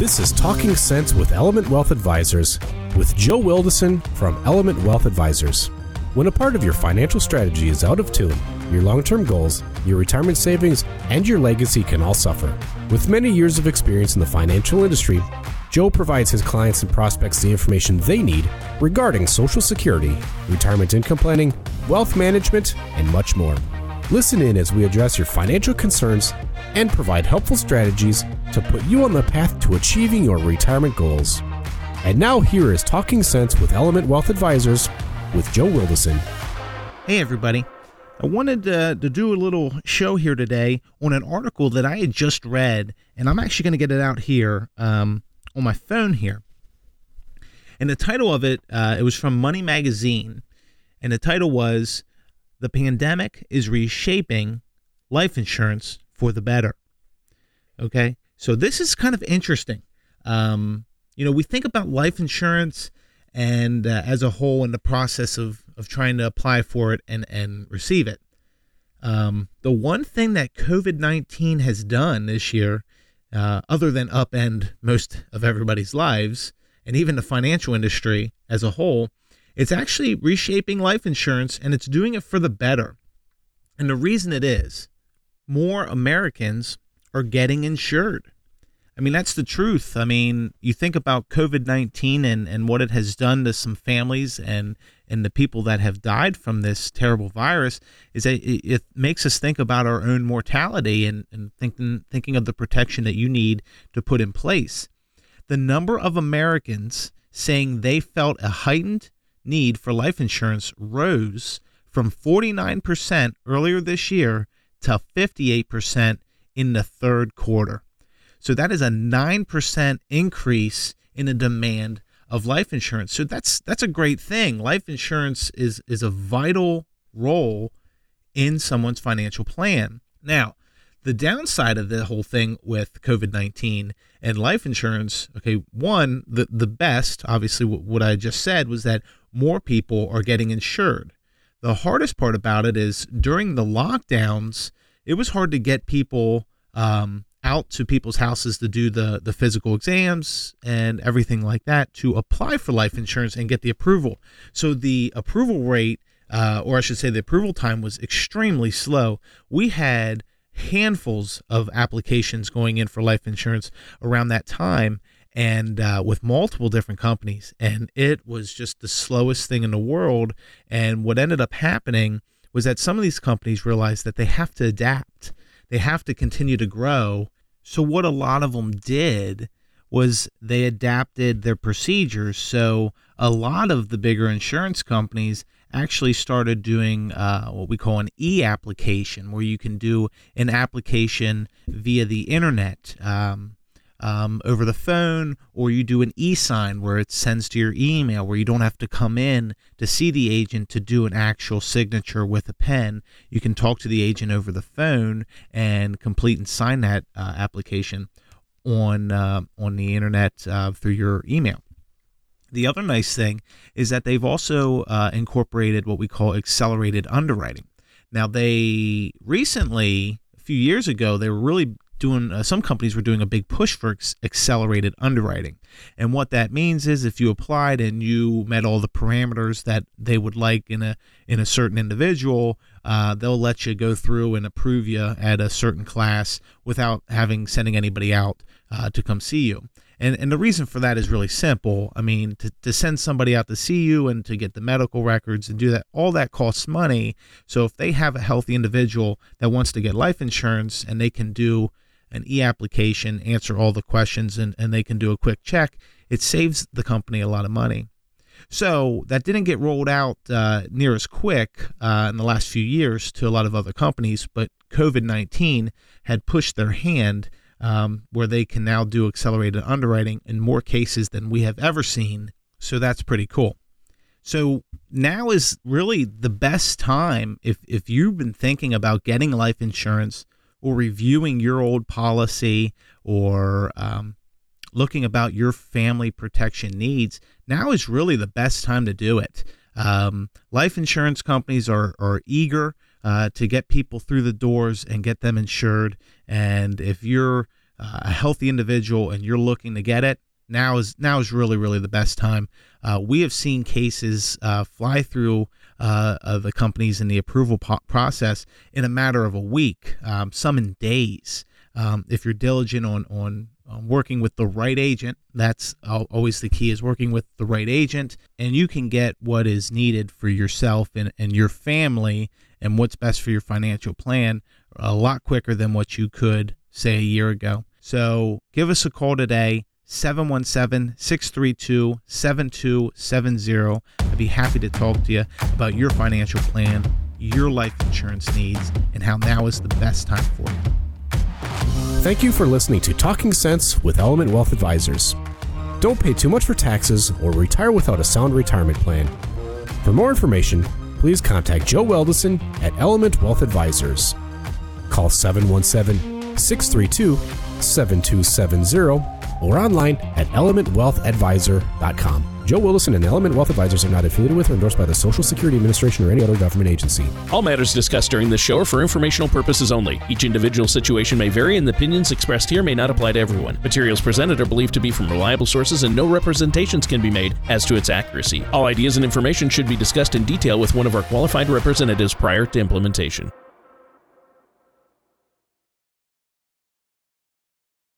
This is Talking Sense with Element Wealth Advisors with Joe Wildasin from Element Wealth Advisors. When a part of your financial strategy is out of tune, your long term goals, your retirement savings, and your legacy can all suffer. With many years of experience in the financial industry, Joe provides his clients and prospects the information they need regarding Social Security, retirement income planning, wealth management, and much more. Listen in as we address your financial concerns and provide helpful strategies to put you on the path to achieving your retirement goals. And now, here is Talking Sense with Element Wealth Advisors with Joe Wildasin. Hey, everybody. I wanted to, to do a little show here today on an article that I had just read, and I'm actually going to get it out here um, on my phone here. And the title of it, uh, it was from Money Magazine, and the title was "The Pandemic is Reshaping Life Insurance for the Better." Okay, so this is kind of interesting. Um, you know, we think about life insurance and uh, as a whole in the process of, of trying to apply for it and, and receive it. Um, the one thing that COVID 19 has done this year, uh, other than upend most of everybody's lives and even the financial industry as a whole, it's actually reshaping life insurance and it's doing it for the better. And the reason it is more Americans are getting insured. I mean, that's the truth. I mean, you think about COVID 19 and, and what it has done to some families and, and the people that have died from this terrible virus is that it, it makes us think about our own mortality and, and thinking, thinking of the protection that you need to put in place. The number of Americans saying they felt a heightened need for life insurance rose from 49% earlier this year to 58% in the third quarter. So that is a 9% increase in the demand of life insurance. So that's that's a great thing. Life insurance is is a vital role in someone's financial plan. Now, the downside of the whole thing with COVID-19 and life insurance, okay, one, the the best, obviously what I just said was that more people are getting insured. The hardest part about it is during the lockdowns, it was hard to get people um, out to people's houses to do the the physical exams and everything like that to apply for life insurance and get the approval. So the approval rate, uh, or I should say, the approval time was extremely slow. We had handfuls of applications going in for life insurance around that time and uh, with multiple different companies and it was just the slowest thing in the world and what ended up happening was that some of these companies realized that they have to adapt they have to continue to grow. So, what a lot of them did was they adapted their procedures. So, a lot of the bigger insurance companies actually started doing uh, what we call an e application, where you can do an application via the internet. Um, um, over the phone, or you do an e sign where it sends to your email, where you don't have to come in to see the agent to do an actual signature with a pen. You can talk to the agent over the phone and complete and sign that uh, application on uh, on the internet uh, through your email. The other nice thing is that they've also uh, incorporated what we call accelerated underwriting. Now, they recently, a few years ago, they were really doing uh, some companies were doing a big push for ex- accelerated underwriting and what that means is if you applied and you met all the parameters that they would like in a in a certain individual uh, they'll let you go through and approve you at a certain class without having sending anybody out uh, to come see you and, and the reason for that is really simple. I mean, to, to send somebody out to see you and to get the medical records and do that, all that costs money. So if they have a healthy individual that wants to get life insurance and they can do an e application, answer all the questions, and, and they can do a quick check, it saves the company a lot of money. So that didn't get rolled out uh, near as quick uh, in the last few years to a lot of other companies, but COVID 19 had pushed their hand um, where they can now do accelerated underwriting in more cases than we have ever seen. So that's pretty cool. So now is really the best time if, if you've been thinking about getting life insurance or reviewing your old policy or um, looking about your family protection needs, now is really the best time to do it. Um, life insurance companies are, are eager uh, to get people through the doors and get them insured. And if you're uh, a healthy individual and you're looking to get it, now is now is really really the best time. Uh, we have seen cases uh, fly through uh, the companies in the approval po- process in a matter of a week, um, some in days. Um, if you're diligent on on working with the right agent, that's always the key is working with the right agent, and you can get what is needed for yourself and, and your family and what's best for your financial plan a lot quicker than what you could say a year ago. So give us a call today. 717 632 7270. I'd be happy to talk to you about your financial plan, your life insurance needs, and how now is the best time for you. Thank you for listening to Talking Sense with Element Wealth Advisors. Don't pay too much for taxes or retire without a sound retirement plan. For more information, please contact Joe Wildasin at Element Wealth Advisors. Call 717 632 7270 or online at elementwealthadvisor.com. Joe Wildasin and Element Wealth Advisors are not affiliated with or endorsed by the Social Security Administration or any other government agency. All matters discussed during this show are for informational purposes only. Each individual situation may vary, and the opinions expressed here may not apply to everyone. Materials presented are believed to be from reliable sources, and no representations can be made as to its accuracy. All ideas and information should be discussed in detail with one of our qualified representatives prior to implementation.